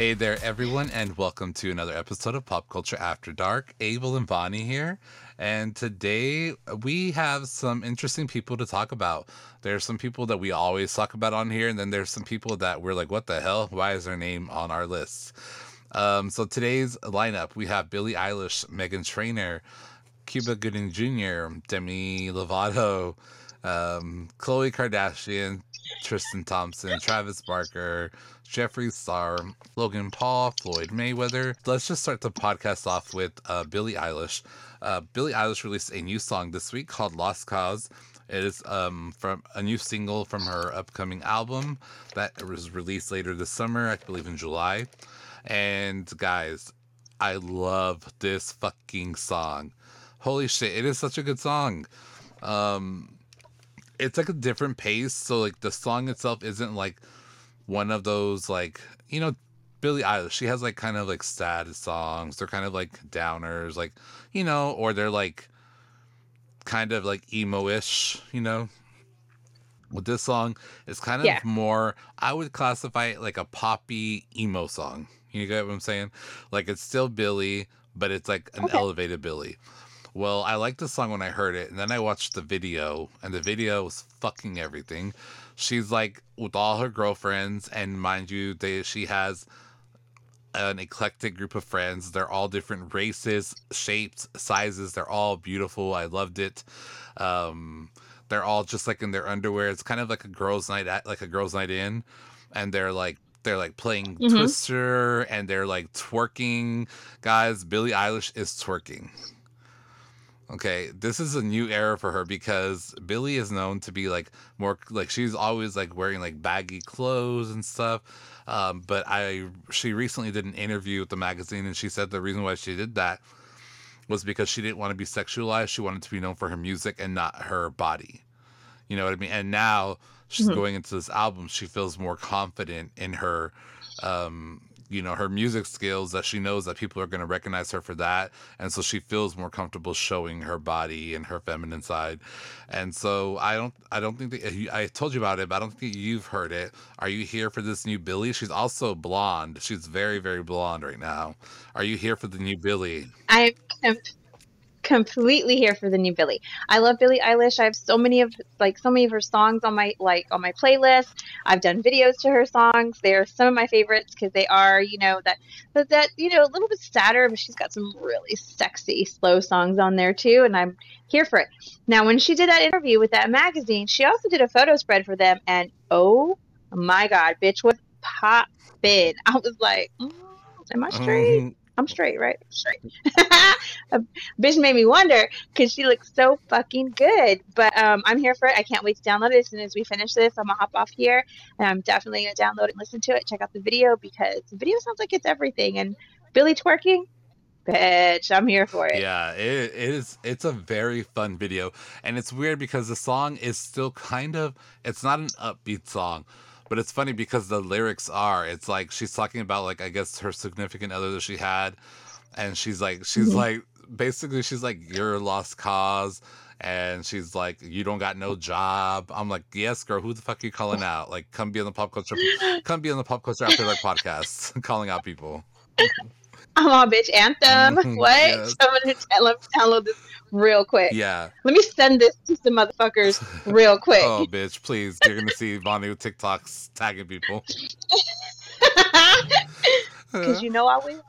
Hey there, everyone, and welcome to another episode of Pop Culture After Dark. Abel and Vonnie here, and today we have some interesting people to talk about. There's some people that we always talk about on here, and then there's some people that we're like, what the hell? Why is their name on our list? Um, so today's lineup we have Billie Eilish, Meghan Trainor, Cuba Gooding Jr., Demi Lovato, um, Kardashian, Tristan Thompson, Travis Barker, Jeffree Star, Logan Paul, Floyd Mayweather. Let's just start the podcast off with uh, Billie Eilish. Uh, Billie Eilish released a new song this week called Lost Cause. It is um, from a new single from her upcoming album that was released later this summer, I believe in July. And guys, I love this fucking song. Holy shit, it is such a good song. Um, it's like a different pace, so like the song itself isn't like one of those like you know Billie Eilish. She has like kind of like sad songs. They're kind of like downers, like you know, or they're like kind of like emo-ish, you know. With this song, it's kind of Yeah. more. I would classify it like a poppy emo song. You get what I'm saying? Like it's still Billie, but it's like an Okay. elevated Billie. Well, I liked the song when I heard it, and then I watched the video, and the video was fucking everything. She's like with all her girlfriends, and mind you, they she has an eclectic group of friends. They're all different races, shapes, sizes. They're all beautiful. I loved it. Um, they're all just like in their underwear. It's kind of like a girls' night at like a girls' night in, and they're like they're like playing Mhm. Twister and they're like twerking. Guys, Billie Eilish is twerking. Okay, this is a new era for her because Billie is known to be like more like she's always like wearing like baggy clothes and stuff. Um, but I she recently did an interview with the magazine and she said the reason why she did that was because she didn't want to be sexualized. She wanted to be known for her music and not her body. You know what I mean? And now she's Mhm. going into this album, she feels more confident in her um you know her music skills that she knows that people are going to recognize her for that. And so she feels more comfortable showing her body and her feminine side. And so i don't i don't think that i told you about it but i don't think you've heard it. Are you here for this new billie she's also blonde. She's very very blonde right now. Are you here for the new billie I'm com- completely here for the new Billie. I love Billie Eilish. I have so many of like so many of her songs on my like on my playlist. I've done videos to her songs. They're some of my favorites because they are, you know, that that that you know a little bit sadder, but she's got some really sexy slow songs on there too, and I'm here for it. Now, when she did that interview with that magazine, she also did a photo spread for them, and oh my god, bitch was popping. I was like, mm, am I straight? Mhm. I'm straight, right? Straight. Bitch made me wonder because she looks so fucking good. But um, I'm here for it. I can't wait to download it as soon as we finish this. I'm gonna hop off here, and I'm definitely gonna download it and listen to it. Check out the video because the video sounds like it's everything. And Billie twerking, bitch, I'm here for it. Yeah, it, it is. It's a very fun video, and it's weird because the song is still kind of. It's not an upbeat song, but it's funny because the lyrics are. It's like she's talking about like I guess her significant other that she had, and she's like she's Mhm. like basically she's like you're a lost cause. And she's like, "You don't got no job." I'm like, "Yes, girl. Who the fuck are you calling out? Like, come be on the pop culture, come be on the pop culture after dark podcast, calling out people." I'm on bitch anthem. Mhm, what? yes. I'm gonna tell them download this real quick. Yeah. Let me send this to some motherfuckers real quick. Oh, bitch, please. You're going to see Vonnie with TikToks tagging people. Because you know I will.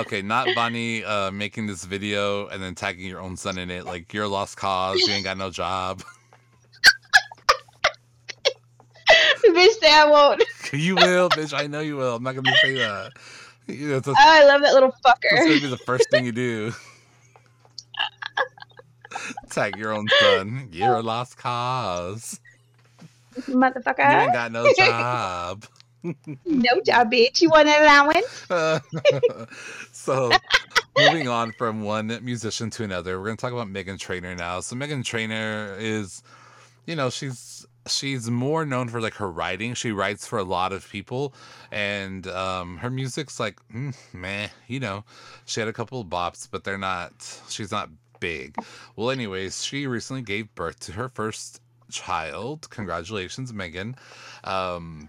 okay, not Vonnie uh, making this video and then tagging your own son in it. Like, you're a lost cause. You ain't got no job. bitch say I won't. you will, bitch. I know you will. I'm not going to say that. You know, That's, Oh, I love that little fucker. that's gonna be the first thing you do. Tag your own son. You're a lost cause. Motherfucker. You ain't got no job. No job, bitch. You want an allowance? so moving on from one musician to another, we're gonna talk about Meghan Trainor now. So Meghan Trainor is, you know, she's she's more known for like her writing. She writes for a lot of people, and um, her music's like, mm, meh, you know. She had a couple of bops, but they're not. She's not big. Well, anyways, she recently gave birth to her first child. Congratulations, Meghan. Um,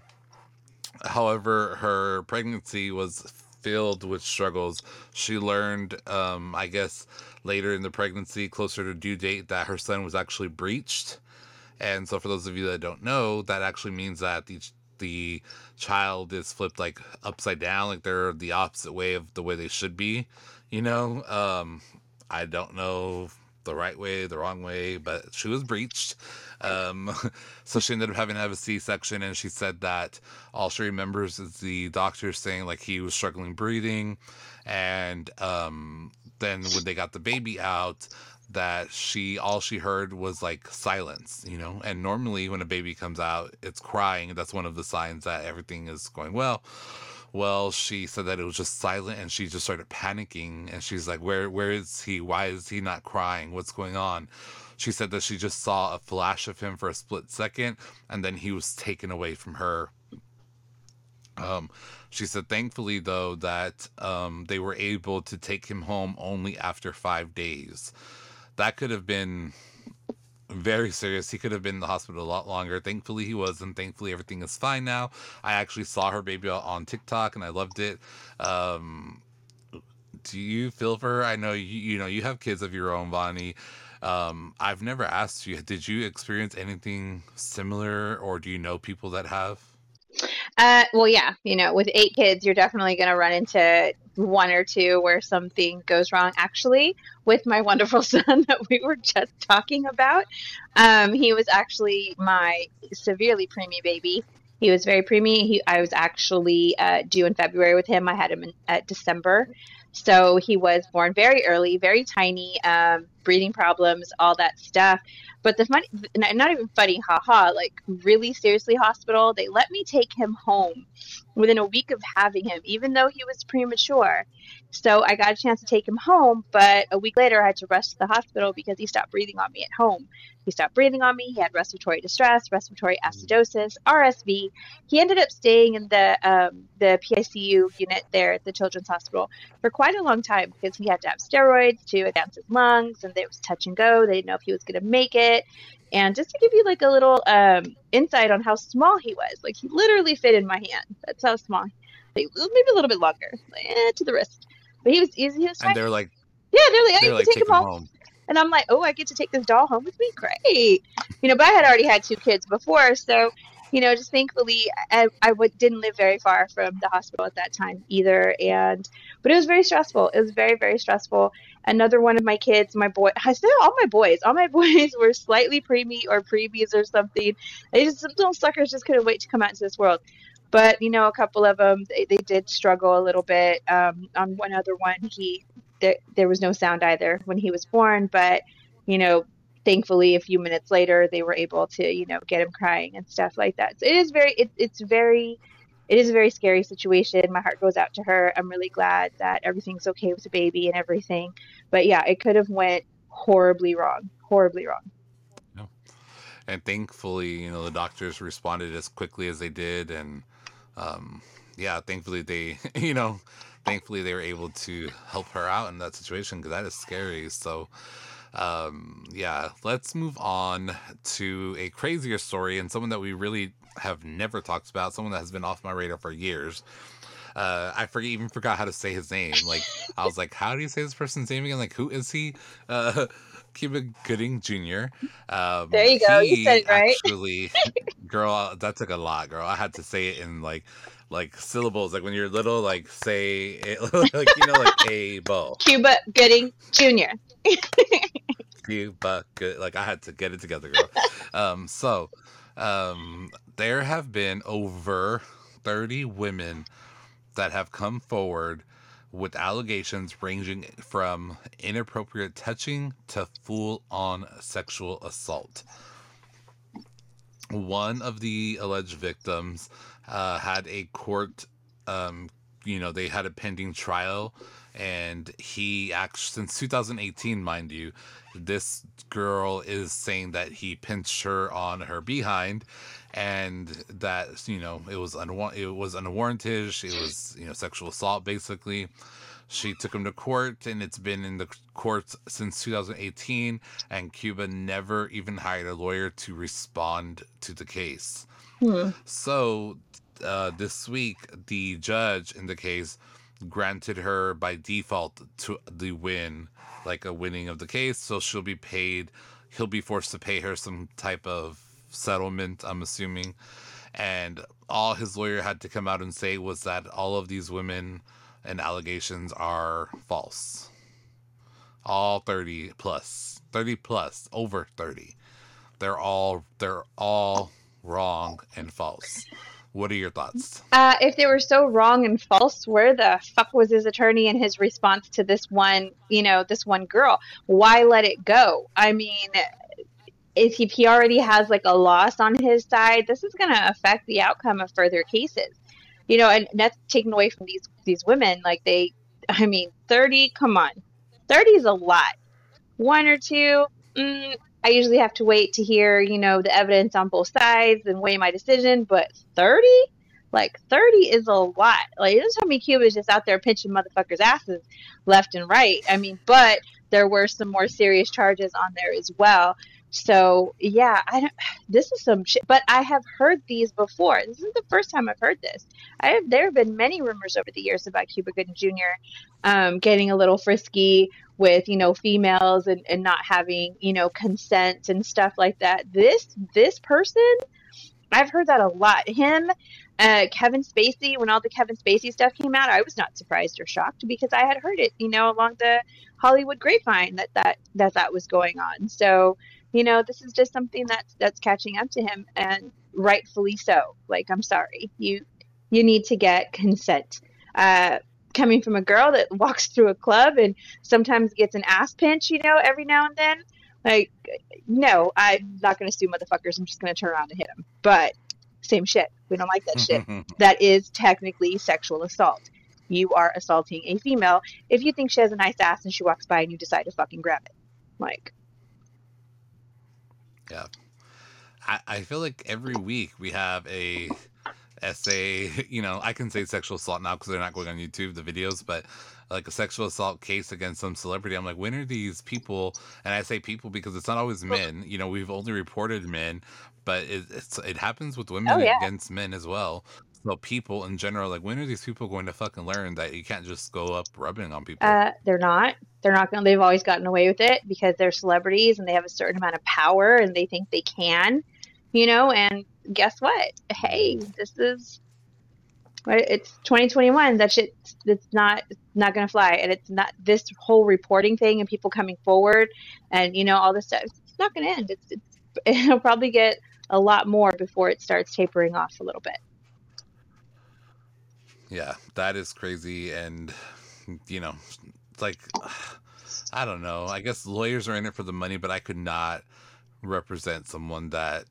however, her pregnancy was filled with struggles. She learned, um, I guess, later in the pregnancy, closer to due date, that her son was actually breached. And so, for those of you that don't know, that actually means that the the child is flipped like upside down, like they're the opposite way of the way they should be. You know, um, I don't know the right way, the wrong way, but she was breached. Um, so she ended up having to have a C section, and she said that all she remembers is the doctor saying like he was struggling breathing, and um, then when they got the baby out, that she all she heard was like silence, you know. And normally when a baby comes out, it's crying. That's one of the signs that everything is going well. Well, she said that it was just silent and she just started panicking and she's like, Where where is he? Why is he not crying? What's going on? She said that she just saw a flash of him for a split second and then he was taken away from her. Um, she said, thankfully, though, that um, they were able to take him home only after five days that could have been very serious. He could have been in the hospital a lot longer. Thankfully, he was, and Thankfully, everything is fine now. I actually saw her baby on TikTok and I loved it. Um, do you feel for her? I know you, you know you have kids of your own, Vonnie. Um, I've never asked you. Did you experience anything similar, or do you know people that have? Uh, well, yeah, you know, with eight kids, you're definitely going to run into one or two where something goes wrong. Actually, with my wonderful son that we were just talking about, um, he was actually my severely preemie baby. He was very preemie. He, I was actually uh, due in February with him. I had him in December. So he was born very early, very tiny, um, breathing problems, all that stuff. But the funny, not even funny, haha, like really seriously hospital, they let me take him home within a week of having him, even though he was premature. So I got a chance to take him home, but a week later I had to rush to the hospital because he stopped breathing on me at home. He stopped breathing on me. He had respiratory distress, respiratory acidosis, RSV. He ended up staying in the um, the PICU unit there at the Children's Hospital for quite a long time because he had to have steroids to advance his lungs, and there was touch and go. They didn't know if he was going to make it. And just to give you like a little um, insight on how small he was, like he literally fit in my hand. That's how small. Like, maybe a little bit longer, eh, to the wrist. But he was easy. He was and they're like, yeah, they're like, they're I like, take him home. home. And I'm like, oh, I get to take this doll home with me. Great. You know, but I had already had two kids before. So, you know, just thankfully, I, I w- didn't live very far from the hospital at that time either. And, but it was very stressful. It was very, very stressful. Another one of my kids, my boy, I said all my boys, all my boys were slightly preemie or preemies or something. They just, some little suckers just couldn't wait to come out into this world but you know a couple of them they, they did struggle a little bit um, on one other one he there, was no sound either when he was born but you know thankfully a few minutes later they were able to you know get him crying and stuff like that so it is very it, it's very it is a very scary situation. My heart goes out to her. I'm really glad that everything's okay with the baby and everything. But yeah it could have went horribly wrong horribly wrong. And thankfully you know the doctors responded as quickly as they did. And um, yeah, thankfully they, you know, thankfully they were able to help her out in that situation because that is scary. So, um, yeah, let's move on to a crazier story and someone that we really have never talked about, someone that has been off my radar for years. Uh, I forget, even forgot how to say his name. Like, I was like, how do you say this person's name again? Like, who is he? Uh, Cuba Gooding Jr. Um, there you go. You said it right. Actually, girl, that took a lot, girl. I had to say it in like like syllables. Like when you're little, like say it, like you know, like a bow. Cuba Gooding Jr. Cuba good. Like I had to get it together, girl. um, so um, there have been over thirty women that have come forward with allegations ranging from inappropriate touching to full on sexual assault. One of the alleged victims uh, had a court, um, you know, they had a pending trial, and he actually, since 2018, mind you, this girl is saying that he pinched her on her behind and that you know it was unwa- it was unwarranted. It was you know sexual assault basically. She took him to court and it's been in the courts since 2018 and cuba never even hired a lawyer to respond to the case. Hmm. so uh, this week the judge in the case granted her by default to the win, like a winning of the case. So she'll be paid. He'll be forced to pay her some type of settlement. I'm assuming, and all his lawyer had to come out and say was that all of these women and allegations are false. All 30 plus, 30 plus, over 30. They're all they're all wrong and false. What are your thoughts? Uh, if they were so wrong and false, where the fuck was his attorney in his response to this one, you know, this one girl? Why let it go? I mean, if he, he already has like a loss on his side, this is going to affect the outcome of further cases. You know, and that's taken away from these these women. Like they, I mean, thirty. Come on, thirty is a lot. One or two. Mm, I usually have to wait to hear, you know, the evidence on both sides and weigh my decision. But 30? Like 30 is a lot. Like this Tommy Cuba is just out there pinching motherfuckers' asses left and right. I mean, but there were some more serious charges on there as well. So yeah, I don't. This is some shit. But I have heard these before. This is the first time I've heard this. I have. There have been many rumors over the years about Cuba Gooding Jr. Um, getting a little frisky with you know females and, and not having you know consent and stuff like that. This this person i've heard that a lot. Him uh, kevin spacey when all the kevin spacey stuff came out i was not surprised or shocked because i had heard it you know along the hollywood grapevine that that that that was going on. So you know this is just something that's that's catching up to him and rightfully so. Like i'm sorry. You you need to get consent. Uh, coming from a girl that walks through a club and sometimes gets an ass pinch, you know, every now and then. Like, no, I'm not going to sue motherfuckers. I'm just going to turn around and hit them. But same shit. We don't like that shit. that is technically sexual assault. You are assaulting a female if you think she has a nice ass and she walks by and you decide to fucking grab it. Like, yeah. I, I feel like every week we have a essay. You know, I can say sexual assault now because they're not going on YouTube, the videos, but like a sexual assault case against some celebrity. I'm like, when are these people? And I say people because it's not always men. You know, we've only reported men, but it, it's it happens with women oh yeah, against men as well. So people in general, like, when are these people going to fucking learn that you can't just go up rubbing on people? uh, they're not. They're not going. to They've always gotten away with it because they're celebrities and they have a certain amount of power and they think they can, you know. And guess what? Hey, mm. this is it's 2021. That shit. It's not not gonna fly, and it's not this whole reporting thing and people coming forward, and you know all this stuff. It's not gonna end. It's, it's it'll probably get a lot more before it starts tapering off a little bit. Yeah, that is crazy, and you know, like I don't know. I guess lawyers are in it for the money, but I could not represent someone that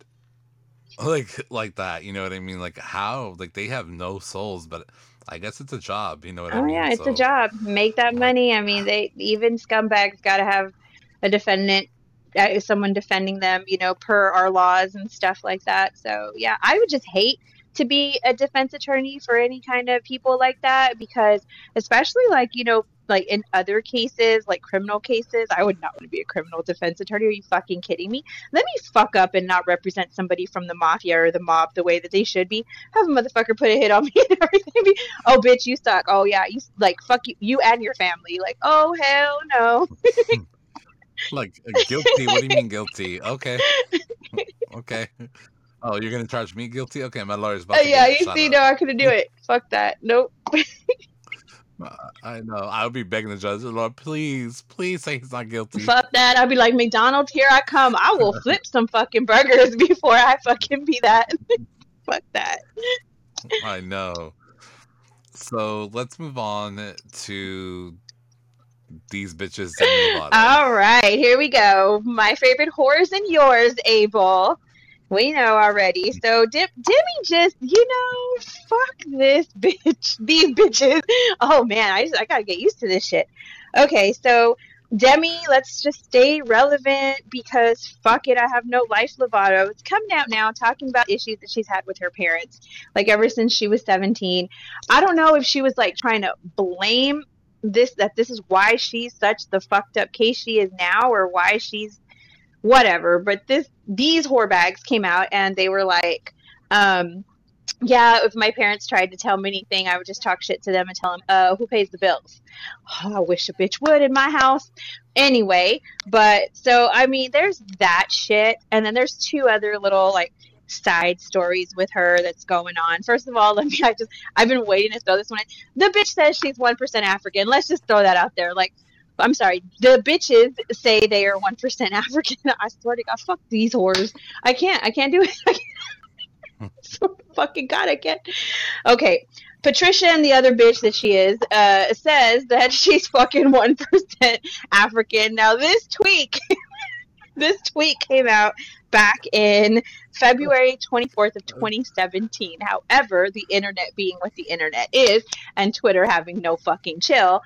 like like that you know what i mean? Like how? Like they have no souls but i guess it's a job you know what oh i mean? Oh yeah it's so a job. Make that money. I mean they even scumbags got to have a defendant uh, someone defending them you know per our laws and stuff like that. So yeah i would just hate to be a defense attorney for any kind of people like that because especially like you know like in other cases like criminal cases i would not want to be a criminal defense attorney. Are you fucking kidding me? Let me fuck up and not represent somebody from the mafia or the mob the way that they should be. Have a motherfucker put a hit on me and everything. Be, oh bitch you suck. Oh yeah you like fuck you you and your family. Like oh hell no. Like uh, guilty? What do you mean guilty? Okay. Okay. Oh you're gonna charge me guilty? Okay my lawyer's Uh, about to yeah you see no i couldn't do it. Fuck that. Nope. Uh, i know i'll be begging the judge lord please please say he's not guilty Fuck that. I'll be like, McDonald's, here I come. I will flip some fucking burgers before I fucking be that. Fuck that. i know so let's move on to these bitches All right, here we go. My favorite whores and yours, Abel. We know already. So Demi just, you know, fuck this bitch. These bitches. Oh man, I just I gotta get used to this shit. Okay, so Demi, let's just stay relevant because fuck it, I have no life Lovato. It's coming out now talking about issues that she's had with her parents, like ever since she was 17. I don't know if she was like trying to blame this that this is why she's such the fucked up case she is now or why she's whatever. But this these whore bags came out and they were like, um, yeah, if my parents tried to tell me anything, I would just talk shit to them and tell them, uh, who pays the bills? Oh, I wish a bitch would in my house. Anyway, but so, I mean, there's that shit. And then there's two other little, like, side stories with her that's going on. First of all, let me, I just, I've been waiting to throw this one in. The bitch says she's 1% African. Let's just throw that out there. Like, I'm sorry, the bitches say they are 1% African. I swear to God, fuck these whores. I can't, I can't do it. fucking god, I can't. Okay, Patricia and the other bitch that she is uh, says that she's fucking one percent African. Now this tweet, this tweet came out back in February 24th of 2017. However, the internet being what the internet is, and Twitter having no fucking chill,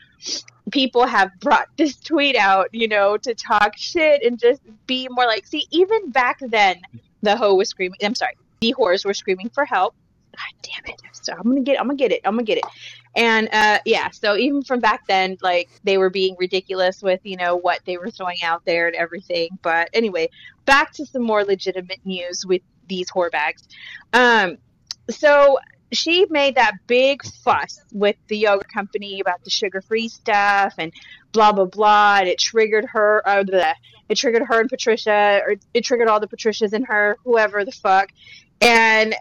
people have brought this tweet out, you know, to talk shit and just be more like, see, even back then, the hoe was screaming. I'm sorry, the whores were screaming for help. God damn it! So I'm gonna get, I'm gonna get it, I'm gonna get it. And uh, yeah, so even from back then, like they were being ridiculous with you know what they were throwing out there and everything. But anyway, back to some more legitimate news with these whore bags. Um, so she made that big fuss with the yogurt company about the sugar-free stuff and blah blah blah, and it triggered her. Uh, bleh, it triggered her and Patricia, or it triggered all the Patricias and her, whoever the fuck. And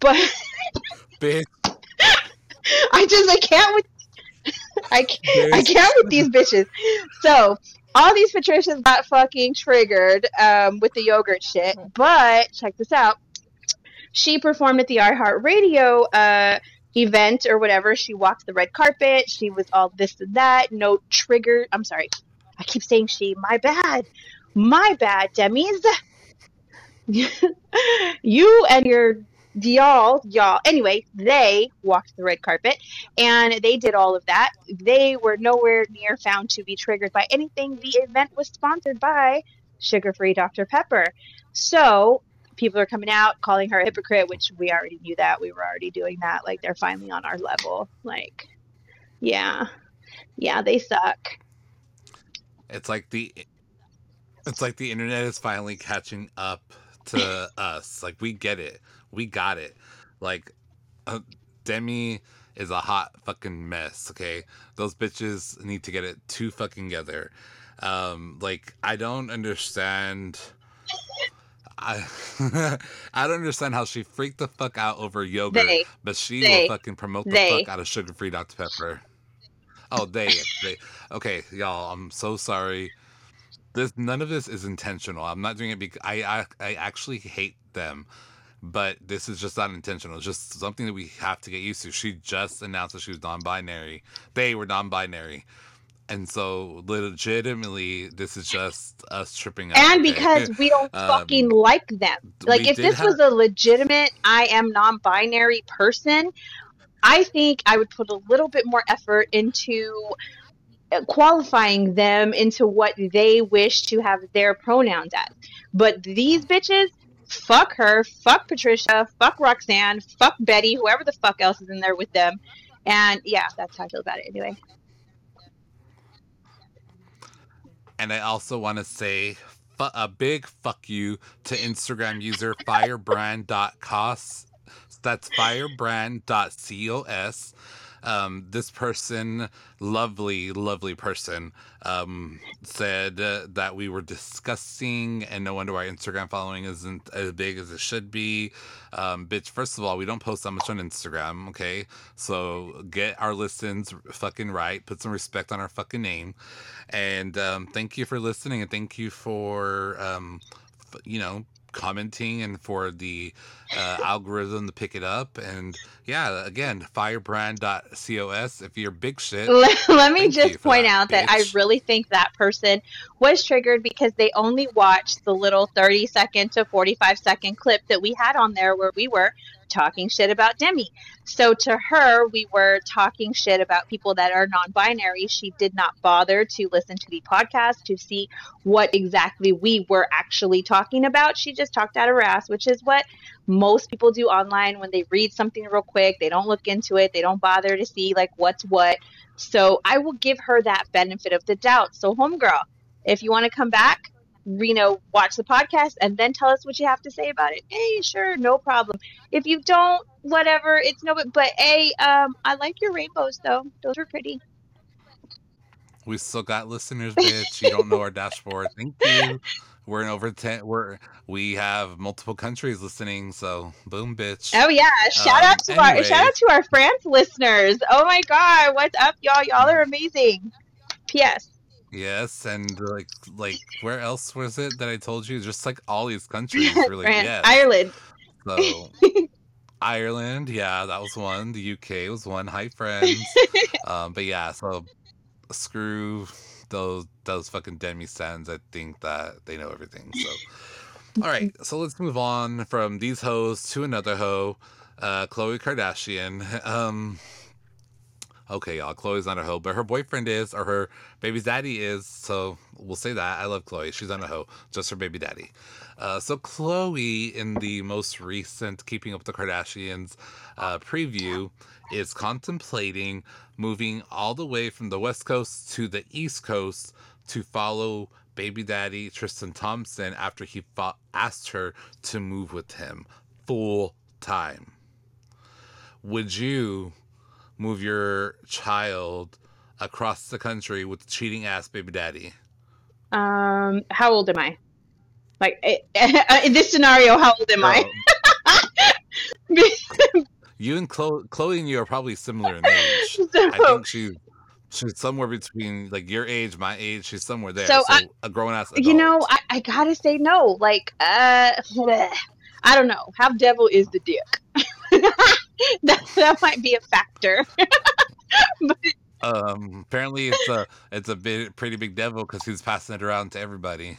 but Bitch. I just I can't with I can't, I can't with these bitches. So all these Patricias got fucking triggered um, with the yogurt shit. But check this out. She performed at the iHeartRadio uh, event or whatever. She walked the red carpet. She was all this and that. No trigger. I'm sorry. I keep saying she. My bad. My bad, Demis. you and your y'all, y'all. Anyway, they walked the red carpet and they did all of that. They were nowhere near found to be triggered by anything. The event was sponsored by Sugar Free Dr. Pepper. So people are coming out calling her a hypocrite, which we already knew that. We were already doing that. Like they're finally on our level. Like, yeah. Yeah, they suck. It's like the it's like the internet is finally catching up to us. Like we get it. We got it. Like uh, Demi is a hot fucking mess, okay? Those bitches need to get it too fucking together. Um like I don't understand I I don't understand how she freaked the fuck out over yogurt, They, but she they, will fucking promote the they. fuck out of sugar free Dr. Pepper. Oh, they, they. Okay, y'all. I'm so sorry. This none of this is intentional. I'm not doing it because I, I I actually hate them, but this is just not intentional. It's just something that we have to get used to. She just announced that she was non-binary. They were non-binary, and so legitimately, this is just us tripping up. And because we don't fucking um, like them. Like, if this have was a legitimate, I am non binary person, I think I would put a little bit more effort into qualifying them into what they wish to have their pronouns as. But these bitches, fuck her, fuck Patricia, fuck Roxanne, fuck Betty, whoever the fuck else is in there with them. And yeah, that's how I feel about it anyway. And I also want to say fu- a big fuck you to Instagram user firebrand.cos. That's firebrand.cos. Um, this person, lovely, lovely person, um, said uh, that we were discussing, and no wonder why Instagram following isn't as big as it should be. Um, bitch, first of all, we don't post that much on Instagram, okay? So get our listens fucking right, put some respect on our fucking name. And um, thank you for listening, and thank you for, um, you know, commenting and for the uh, algorithm to pick it up. And yeah, again, firebrand.cos. If you're big shit, Let, let me just point that, out that I really think that person was triggered because they only watched the little 30 second to 45 second clip that we had on there where we were talking shit about Demi. So to her, we were talking shit about people that are non binary. She did not bother to listen to the podcast to see what exactly we were actually talking about. She just talked out of her ass, which is what most people do online when they read something real quick. They don't look into it, they don't bother to see like what's what. So I will give her that benefit of the doubt. So, homegirl, if you want to come back, you know, watch the podcast and then tell us what you have to say about it. Hey, sure, no problem. If you don't, whatever, it's no. But a, um, I like your rainbows though; those are pretty. We still got listeners, bitch. You don't know our dashboard. Thank you. We're in over ten. We're we have multiple countries listening. So boom, bitch. Oh yeah! Shout Um, out to our shout out to our France listeners. Oh my god, what's up, y'all? Y'all are amazing. P.S. Yes, and like like where else was it that I told you? Just like all these countries. France, yes. Ireland. So Ireland, yeah, that was one. The UK was one. Hi friends. um, but yeah, so screw those those fucking demi stands. I think that they know everything. So all right, so let's move on from these hoes to another hoe, uh, Khloe Kardashian. Um, okay, y'all, Khloe's not a hoe, but her boyfriend is, or her baby's daddy is. So we'll say that. I love Khloe. She's not a hoe, just her baby daddy. Uh, so Khloe, in the most recent Keeping Up with the Kardashians uh, preview, is contemplating moving all the way from the West Coast to the East Coast to follow baby daddy Tristan Thompson after he fought, asked her to move with him full time. Would you move your child across the country with cheating ass baby daddy? Um, how old am I? Like eh, in this scenario, how old am I? You and Khloe, Khloe and you are probably similar in age. I think she she's somewhere between like your age, my age. She's somewhere there. So So, I- a grown ass you know, I, I gotta say no. Like, uh, I don't know. How devil is the dick? that that might be a factor. um, apparently it's a it's a pretty big devil because he's passing it around to everybody.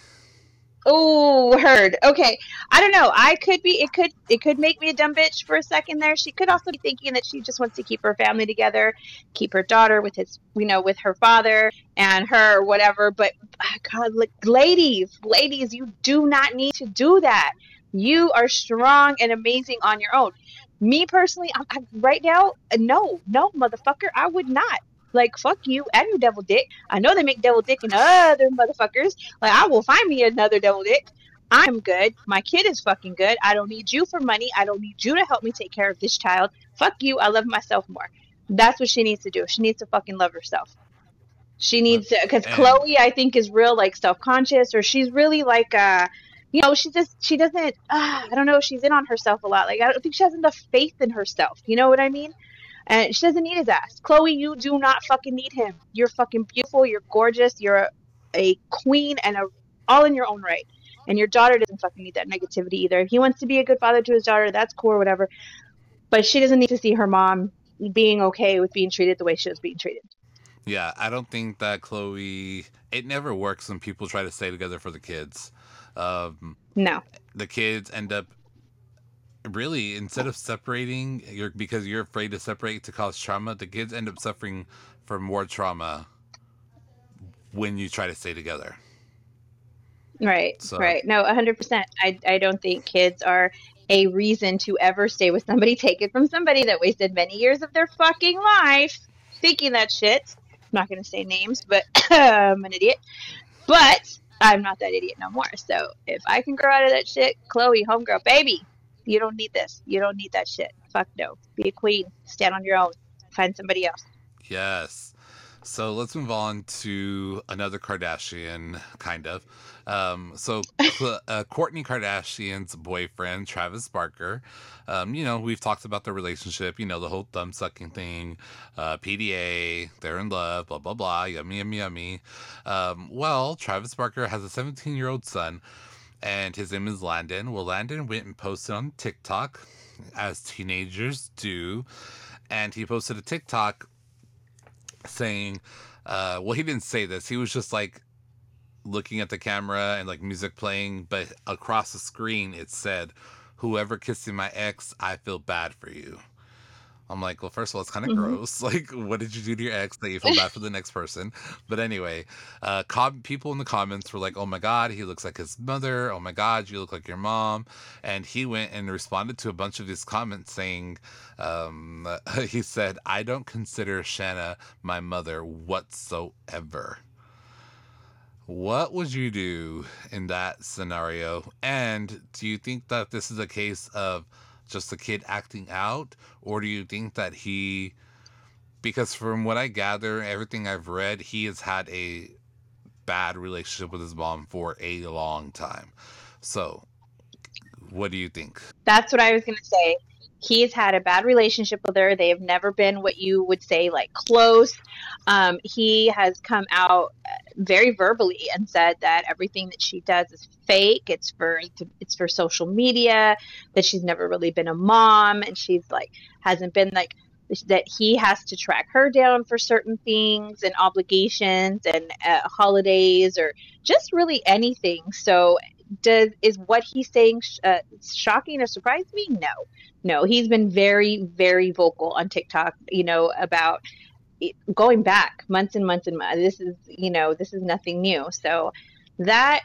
Oh, heard. Okay. I don't know. I could be it could it could make me a dumb bitch for a second there. She could also be thinking that she just wants to keep her family together, keep her daughter with his you know, with her father and her whatever, but ah, god, like, ladies, ladies, you do not need to do that. You are strong and amazing on your own. Me personally, I'm, I'm right now, uh, no, no, motherfucker, I would not. Like fuck you and your devil dick. I know they make devil dick and other motherfuckers. Like I will find me another devil dick. I'm good. My kid is fucking good. I don't need you for money. I don't need you to help me take care of this child. Fuck you. I love myself more. That's what she needs to do. She needs to fucking love herself. She needs to, because Khloe, I think, is real like self conscious, or she's really like, uh, you know, she just she doesn't. Uh, I don't know. She's in on herself a lot. Like I don't think she has enough faith in herself. You know what I mean? And she doesn't need his ass. Khloe, you do not fucking need him. You're fucking beautiful. You're gorgeous. You're a, a queen and a all in your own right. And your daughter doesn't fucking need that negativity either. If he wants to be a good father to his daughter, that's cool or whatever. But she doesn't need to see her mom being okay with being treated the way she was being treated. Yeah, I don't think that Khloe. It never works when people try to stay together for the kids. Um, No. the kids end up really instead of separating you're because you're afraid to separate to cause trauma the kids end up suffering from more trauma when you try to stay together Right. So- Right. No, 100%. I, I don't think kids are a reason to ever stay with somebody, take it from somebody that wasted many years of their fucking life thinking that shit. I'm not going to say names, but I'm an idiot. But I'm not that idiot no more. So if I can grow out of that shit, Khloe, homegirl, baby, you don't need this. You don't need that shit. Fuck no. Be a queen. Stand on your own. Find somebody else. yes so let's move on to another kardashian kind of um, so Kourtney uh, Kardashian's boyfriend Travis Barker, um, you know we've talked about the relationship, you know the whole thumb sucking thing, uh, PDA, they're in love, blah blah blah, yummy yummy yummy. Um, well, Travis Barker has a 17 year old son, and his name is Landon. Well, Landon went and posted on TikTok, as teenagers do, and he posted a TikTok saying, uh, well, he didn't say this. He was just like looking at the camera and like music playing, but across the screen it said, "Whoever kissing my ex, I feel bad for you." I'm like, well, first of all, it's kind of Mhm. gross. Like, what did you do to your ex that you feel bad for the next person? But anyway, uh, com- people in the comments were like, oh my God, he looks like his mother. Oh my God, you look like your mom. And he went and responded to a bunch of these comments saying, um, he said, I don't consider Shanna my mother whatsoever. What would you do in that scenario? And do you think that this is a case of just the kid acting out, or do you think that he, because from what I gather, everything I've read, he has had a bad relationship with his mom for a long time. So, what do you think? That's what I was going to say. He's had a bad relationship with her. They have never been what you would say like close. Um, he has come out very verbally and said that everything that she does is fake. It's for it's for social media. That she's never really been a mom, and she's like hasn't been like that he has to track her down for certain things and obligations and uh, holidays or just really anything. So does is what he's saying uh, shocking or surprised me? No, no. He's been very, very vocal on TikTok. You know about going back months and months and months. This is you know this is nothing new. So that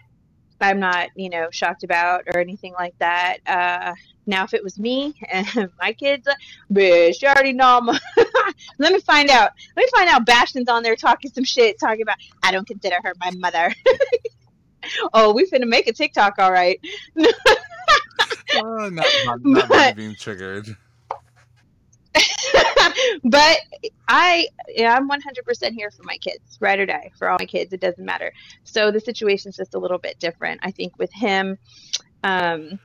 I'm not, you know, shocked about or anything like that. Uh, now, if it was me and my kids, bitch, you already know. Let me find out. Let me find out. Bastion's on there talking some shit, talking about I don't consider her my mother. oh, we finna make a TikTok, all right. oh, not, not, not but, being triggered. but I, yeah, I'm 100% here for my kids, right or die, for all my kids. It doesn't matter. So the situation's just a little bit different. I think with him, um,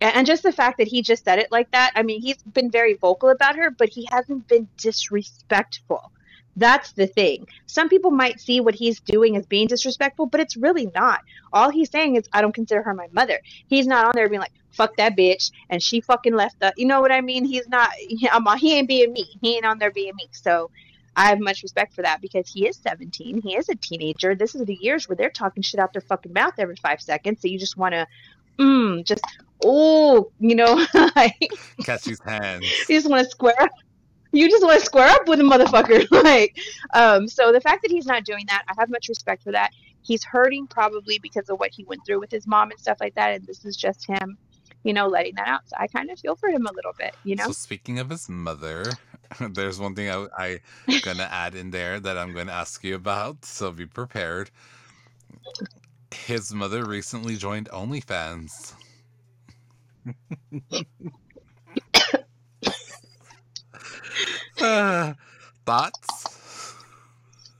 and just the fact that he just said it like that. I mean, he's been very vocal about her, but he hasn't been disrespectful. That's the thing. Some people might see what he's doing as being disrespectful, but it's really not. All he's saying is, I don't consider her my mother. He's not on there being like, fuck that bitch, and she fucking left the, you know what I mean? He's not, he, I'm, he ain't being me. He ain't on there being me. So I have much respect for that because he is 17. He is a teenager. This is the years where they're talking shit out their fucking mouth every five seconds. So you just want to, mm, just, oh, you know, like, catch his hands. You just want to square you just want to square up with a motherfucker. like, um, so the fact that he's not doing that, I have much respect for that. He's hurting probably because of what he went through with his mom and stuff like that, and this is just him, you know, letting that out. So I kind of feel for him a little bit, you know. So speaking of his mother, there's one thing I, I gonna add in there that I'm going to ask you about. So be prepared. His mother recently joined OnlyFans. Uh, thoughts?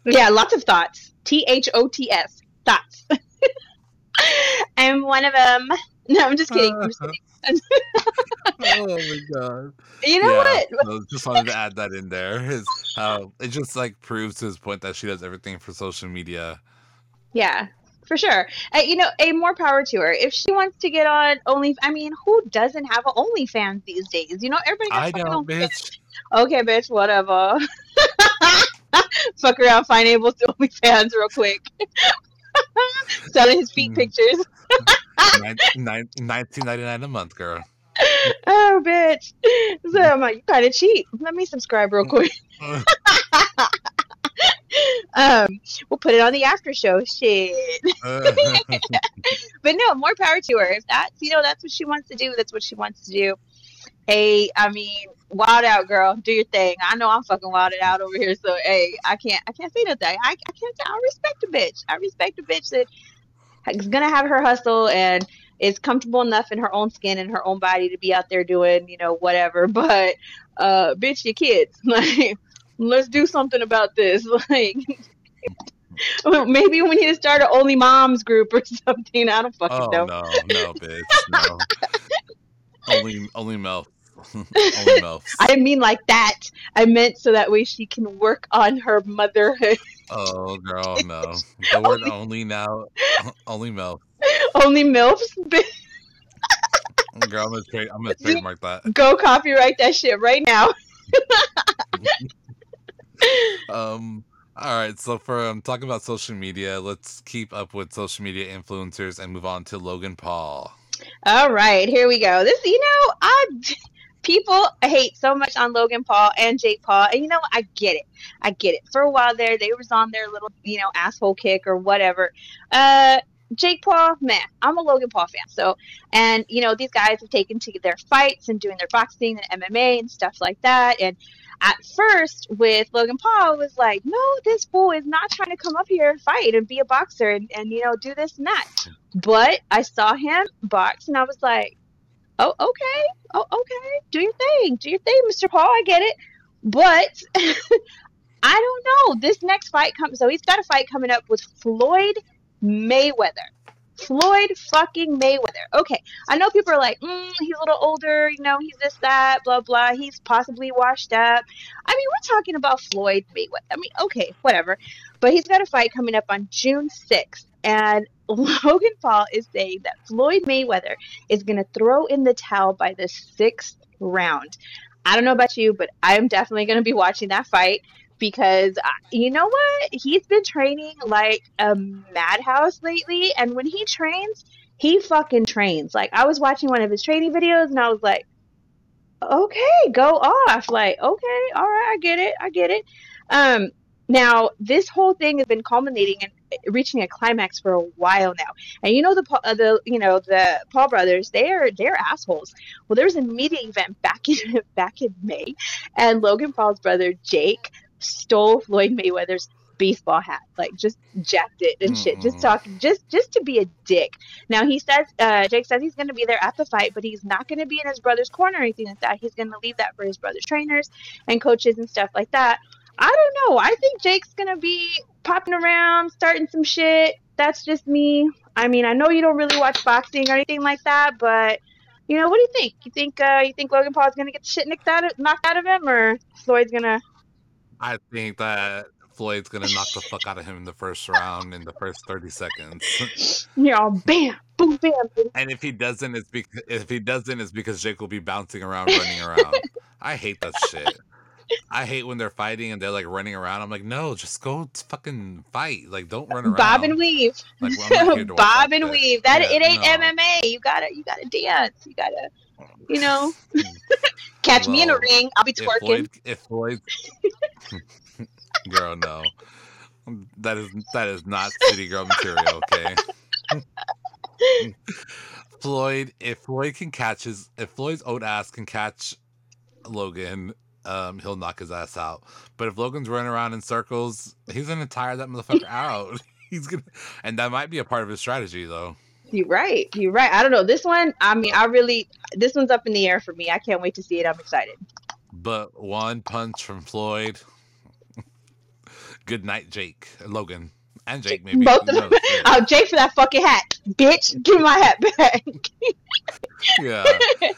Yeah, lots of thoughts. T H O T S. Thoughts. I'm one of them. No, I'm just kidding. I'm just kidding. oh my god! You know yeah, what? I just wanted to add that in there. Is how it just like proves to his point that she does everything for social media. Yeah, for sure. Uh, you know, a more power to her. If she wants to get on Only, I mean, who doesn't have an OnlyFans these days? You know, everybody. I don't, bitch. Okay, bitch. Whatever. Fuck around, find able to OnlyFans real quick. Selling his feet mm. pictures. Nineteen ninety nine a month, girl. Oh, bitch. So I'm like, you kind of cheap. Let me subscribe real quick. um, we'll put it on the after show. Shit. but no, more power to her. If that's you know that's what she wants to do, that's what she wants to do. Hey, I mean, wild out, girl. Do your thing. I know I'm fucking wilded out over here, so hey, I can't I can't say nothing. I, I can't. I respect a bitch. I respect a bitch that is gonna have her hustle and is comfortable enough in her own skin and her own body to be out there doing you know whatever. But uh, bitch, your kids like let's do something about this. Like, maybe we need to start an only moms group or something. I don't fucking oh, know. no, no, bitch, no. only, only milk. only milk. I didn't mean like that. I meant so that way she can work on her motherhood. Oh, girl, no. The word only, only now, only milk. Only milfs. Girl, I'm gonna, I'm gonna trademark that. Go copyright that shit right now um all right so for um, talking about social media let's keep up with social media influencers and move on to logan paul all right here we go this you know i people hate so much on logan paul and jake paul and you know i get it i get it for a while there they was on their little you know asshole kick or whatever uh Jake Paul, man, I'm a Logan Paul fan. So, and you know, these guys have taken to their fights and doing their boxing and MMA and stuff like that. And at first with Logan Paul was like, no, this fool is not trying to come up here and fight and be a boxer and, and you know do this and that. But I saw him box and I was like, oh okay, oh okay, do your thing, do your thing, Mr. Paul. I get it, but I don't know. This next fight comes, so he's got a fight coming up with Floyd Mayweather. Floyd fucking Mayweather. Okay, I know people are like, mm, he's a little older, you know, he's this, that, blah, blah. He's possibly washed up. I mean, we're talking about Floyd Mayweather. I mean, okay, whatever. But he's got a fight coming up on June 6th. And Logan Paul is saying that Floyd Mayweather is going to throw in the towel by the sixth round. I don't know about you, but I am definitely going to be watching that fight because uh, you know what? He's been training like a madhouse lately, and when he trains, he fucking trains. Like I was watching one of his training videos, and I was like, okay, go off. Like okay, all right, I get it, I get it. Um, now this whole thing has been culminating and reaching a climax for a while now. And you know the uh, the you know the Paul brothers, they're they're assholes. Well, there was a media event back in back in May, and Logan Paul's brother Jake stole Floyd Mayweather's baseball hat, like just jacked it and shit, just talking, just just to be a dick. Now he says, uh, Jake says he's going to be there at the fight, but he's not going to be in his brother's corner or anything like that. He's going to leave that for his brother's trainers and coaches and stuff like that. I don't know. I think Jake's going to be popping around, starting some shit. That's just me. I mean, I know you don't really watch boxing or anything like that, but you know, what do you think? You think uh, you think Logan Paul's going to get the shit knocked out of, knocked out of him, or Floyd's going to I think that Floyd's gonna knock the fuck out of him in the first round in the first thirty seconds. Yeah, bam, boom, bam. And if he doesn't, it's because if he doesn't, it's because Jake will be bouncing around, running around. I hate that shit. I hate when they're fighting and they're like running around. I'm like, no, just go fucking fight. Like, don't run around. Bob and weave. Like, well, Bob and weave. That yeah, it ain't no. MMA. You gotta, you gotta dance. You gotta, you know. Catch well, me in a ring. I'll be twerking. If Floyd, if Floyd girl, no, that is that is not city girl material. Okay. Floyd, if Floyd can catch his, if Floyd's old ass can catch Logan, um, he'll knock his ass out. But if Logan's running around in circles, he's gonna tire that motherfucker out. he's gonna, and that might be a part of his strategy, though. You're right. You're right. I don't know. This one, I mean, I really, this one's up in the air for me. I can't wait to see it. I'm excited. But one punch from Floyd. Good night, Jake. Logan. And Jake, maybe. Both of them. Oh, Jake for that fucking hat. Bitch, give my hat back. yeah.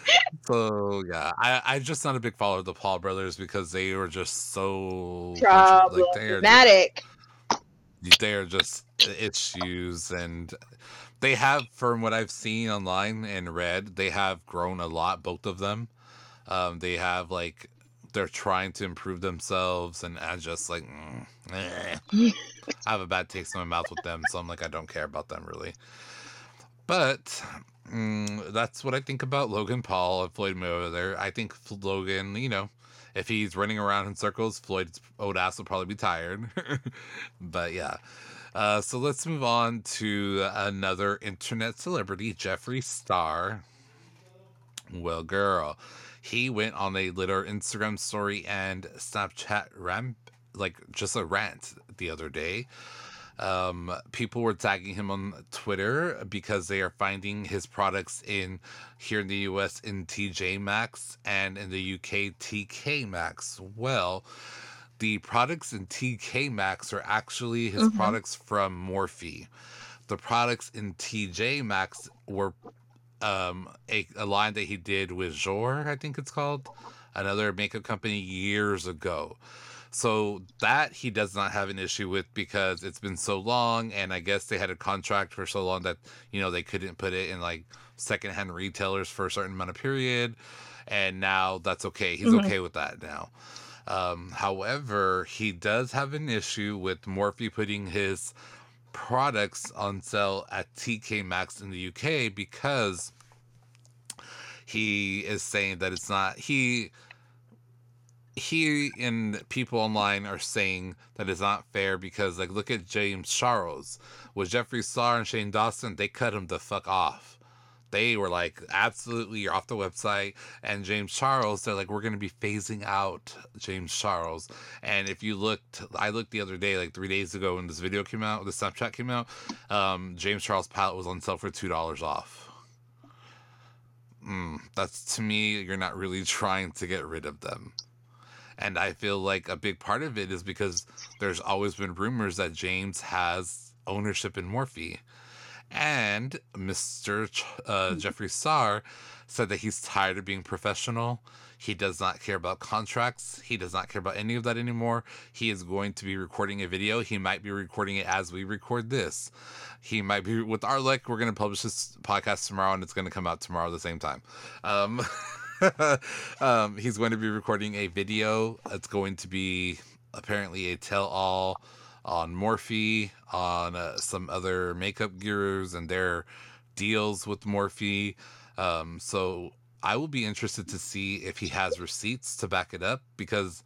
So, yeah. I, I'm just not a big follower of the Paul brothers because they were just so. Problematic. Like, they are just, they are just issues and they have, from what I've seen online and read, they have grown a lot. Both of them, um, they have like they're trying to improve themselves, and I just like mm, eh. I have a bad taste in my mouth with them, so I'm like I don't care about them really. But mm, that's what I think about Logan Paul and Floyd Mayweather. I think Logan, you know, if he's running around in circles, Floyd's old ass will probably be tired. but yeah. Uh, so let's move on to another internet celebrity, Jeffree Star. Well, girl, he went on a little Instagram story and Snapchat ramp, like just a rant the other day. Um, people were tagging him on Twitter because they are finding his products in here in the US in TJ Maxx and in the UK TK Maxx. Well, the products in TK Maxx are actually his mm-hmm. products from Morphe. The products in TJ Maxx were um, a, a line that he did with Jour, I think it's called, another makeup company years ago. So that he does not have an issue with because it's been so long, and I guess they had a contract for so long that you know they couldn't put it in like secondhand retailers for a certain amount of period, and now that's okay. He's mm-hmm. okay with that now. Um, however, he does have an issue with Morphe putting his products on sale at TK Maxx in the UK because he is saying that it's not he he and people online are saying that it's not fair because like look at James Charles. With Jeffree Star and Shane Dawson they cut him the fuck off they were like, absolutely, you're off the website. And James Charles, they're like, we're going to be phasing out James Charles. And if you looked, I looked the other day, like three days ago, when this video came out, the Snapchat came out, um, James Charles palette was on sale for $2 off. Mm, that's to me, you're not really trying to get rid of them. And I feel like a big part of it is because there's always been rumors that James has ownership in Morphe. And Mr. Ch- uh, Mm-hmm. Said that he's tired of being professional. He does not care about contracts. He does not care about any of that anymore. He is going to be recording a video. He might be recording it as we record this. He might be, with our luck, we're going to publish this podcast tomorrow and it's going to come out tomorrow at the same time. Um, um, he's going to be recording a video. It's going to be apparently a tell all on Morphe, on uh, some other makeup gurus and their deals with Morphe. Um, so I will be interested to see if he has receipts to back it up because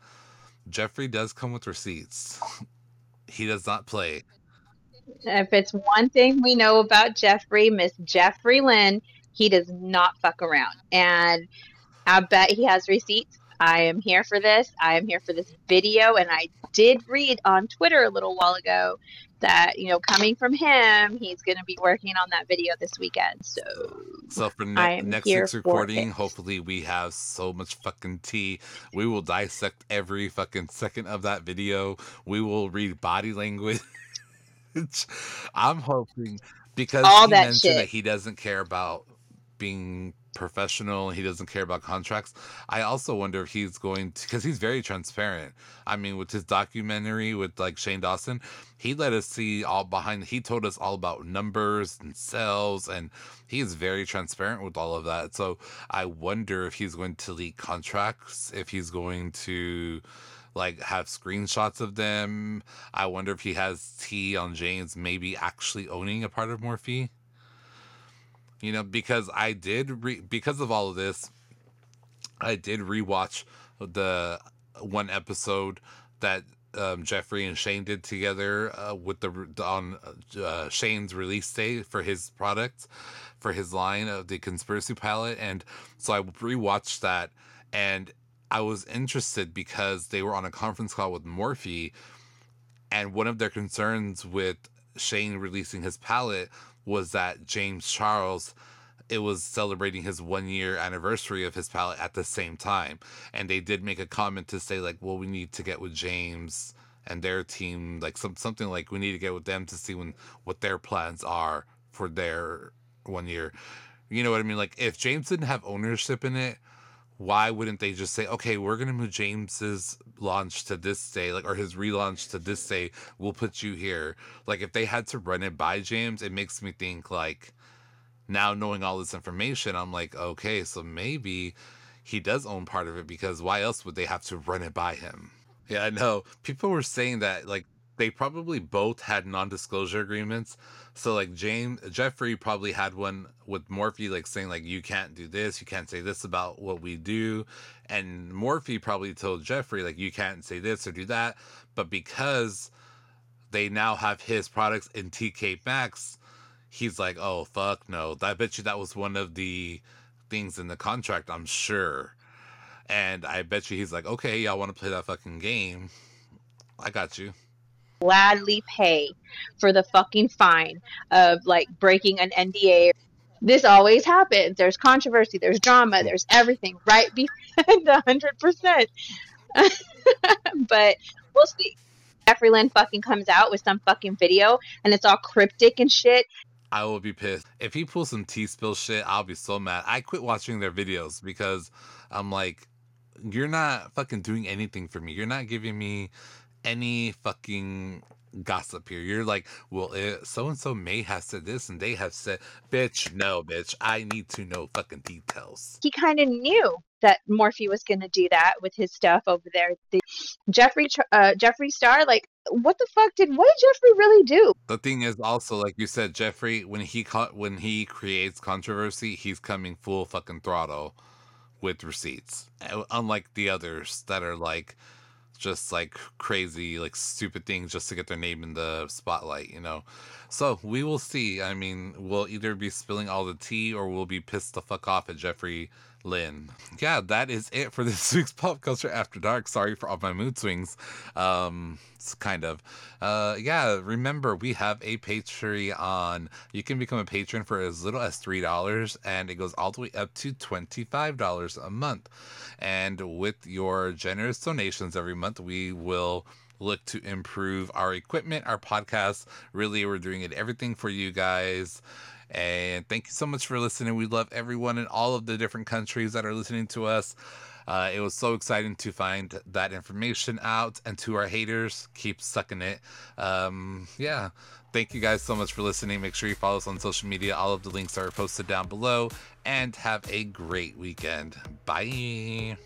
Jeffrey does come with receipts. he does not play. If it's one thing we know about Jeffrey, Miss Jeffrey Lynn, he does not fuck around. And I bet he has receipts. I am here for this. I am here for this video. And I did read on Twitter a little while ago that, you know, coming from him, he's going to be working on that video this weekend. So So for ne- next week's recording, hopefully we have so much fucking tea. We will dissect every fucking second of that video. We will read body language. I'm hoping because All he that mentioned shit. that he doesn't care about being professional. He doesn't care about contracts. I also wonder if he's going to because he's very transparent. I mean, with his documentary with like Shane Dawson, he let us see all behind. He told us all about numbers and sales, and he is very transparent with all of that. So I wonder if he's going to leak contracts, if he's going to like have screenshots of them. I wonder if he has tea on James maybe actually owning a part of Morphe. You know, because I did re- because of all of this, I did rewatch the one episode that um, Jeffrey and Shane did together uh, with the on uh, Shane's release date for his product, for his line of the conspiracy palette, and so I rewatched that, and I was interested because they were on a conference call with Morphe, and one of their concerns with Shane releasing his palette was that James Charles it was celebrating his one year anniversary of his palette at the same time. And they did make a comment to say like well we need to get with James and their team like some something like we need to get with them to see when what their plans are for their one year. You know what I mean? Like if James didn't have ownership in it why wouldn't they just say, okay, we're gonna move James's launch to this day, like or his relaunch to this day, we'll put you here. Like if they had to run it by James, it makes me think like now knowing all this information, I'm like, okay, so maybe he does own part of it because why else would they have to run it by him? Yeah, I know. People were saying that like they probably both had non-disclosure agreements. So like James Jeffrey probably had one with Morphe like saying like you can't do this, you can't say this about what we do. And Morphe probably told Jeffrey like you can't say this or do that. But because they now have his products in TK Maxx, he's like, "Oh fuck no." I bet you that was one of the things in the contract, I'm sure. And I bet you he's like, "Okay, y'all want to play that fucking game? I got you." Gladly pay for the fucking fine of like breaking an NDA. This always happens. There's controversy, there's drama, there's everything right behind hundred percent. But we'll see. Jeffrey Lynn fucking comes out with some fucking video and it's all cryptic and shit. I will be pissed. If he pulls some tea spill shit, I'll be so mad. I quit watching their videos because I'm like, you're not fucking doing anything for me. You're not giving me any fucking gossip here. You're like, well, so and so may have said this and they have said, bitch, no, bitch. I need to know fucking details. He kind of knew that Morphe was going to do that with his stuff over there. The Jeffrey uh, Jeffree Star, like, what the fuck did what did Jeffrey really do? The thing is also, like you said, Jeffrey, when he ca- when he creates controversy, he's coming full fucking throttle with receipts. Unlike the others that are like just like crazy, like stupid things just to get their name in the spotlight, you know. So we will see. I mean, we'll either be spilling all the tea or we'll be pissed the fuck off at Jeffrey Lynn. Yeah, that is it for this week's Pop Culture After Dark. Sorry for all my mood swings. Um, it's kind of. Uh, yeah, remember, we have a Patreon. You can become a patron for as little as $3, and it goes all the way up to $25 a month. And with your generous donations every month, we will look to improve our equipment, our podcast. Really, we're doing it everything for you guys. And thank you so much for listening. We love everyone in all of the different countries that are listening to us. Uh, it was so exciting to find that information out. And to our haters, keep sucking it. Um, yeah. Thank you guys so much for listening. Make sure you follow us on social media. All of the links are posted down below. And have a great weekend. Bye.